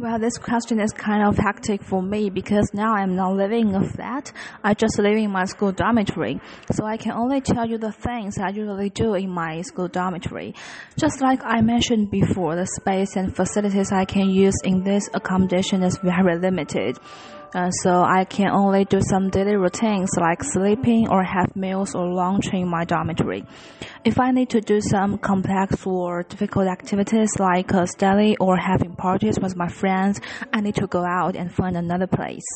Well, this question is kind of hectic for me because now I'm not living in a flat. I just live in my school dormitory. So I can only tell you the things I usually do in my school dormitory. Just like I mentioned before, the space and facilities I can use in this accommodation is very limited. Uh, so I can only do some daily routines like sleeping or have meals or in my dormitory. If I need to do some complex or difficult activities like uh, study or having parties with my friends, I need to go out and find another place.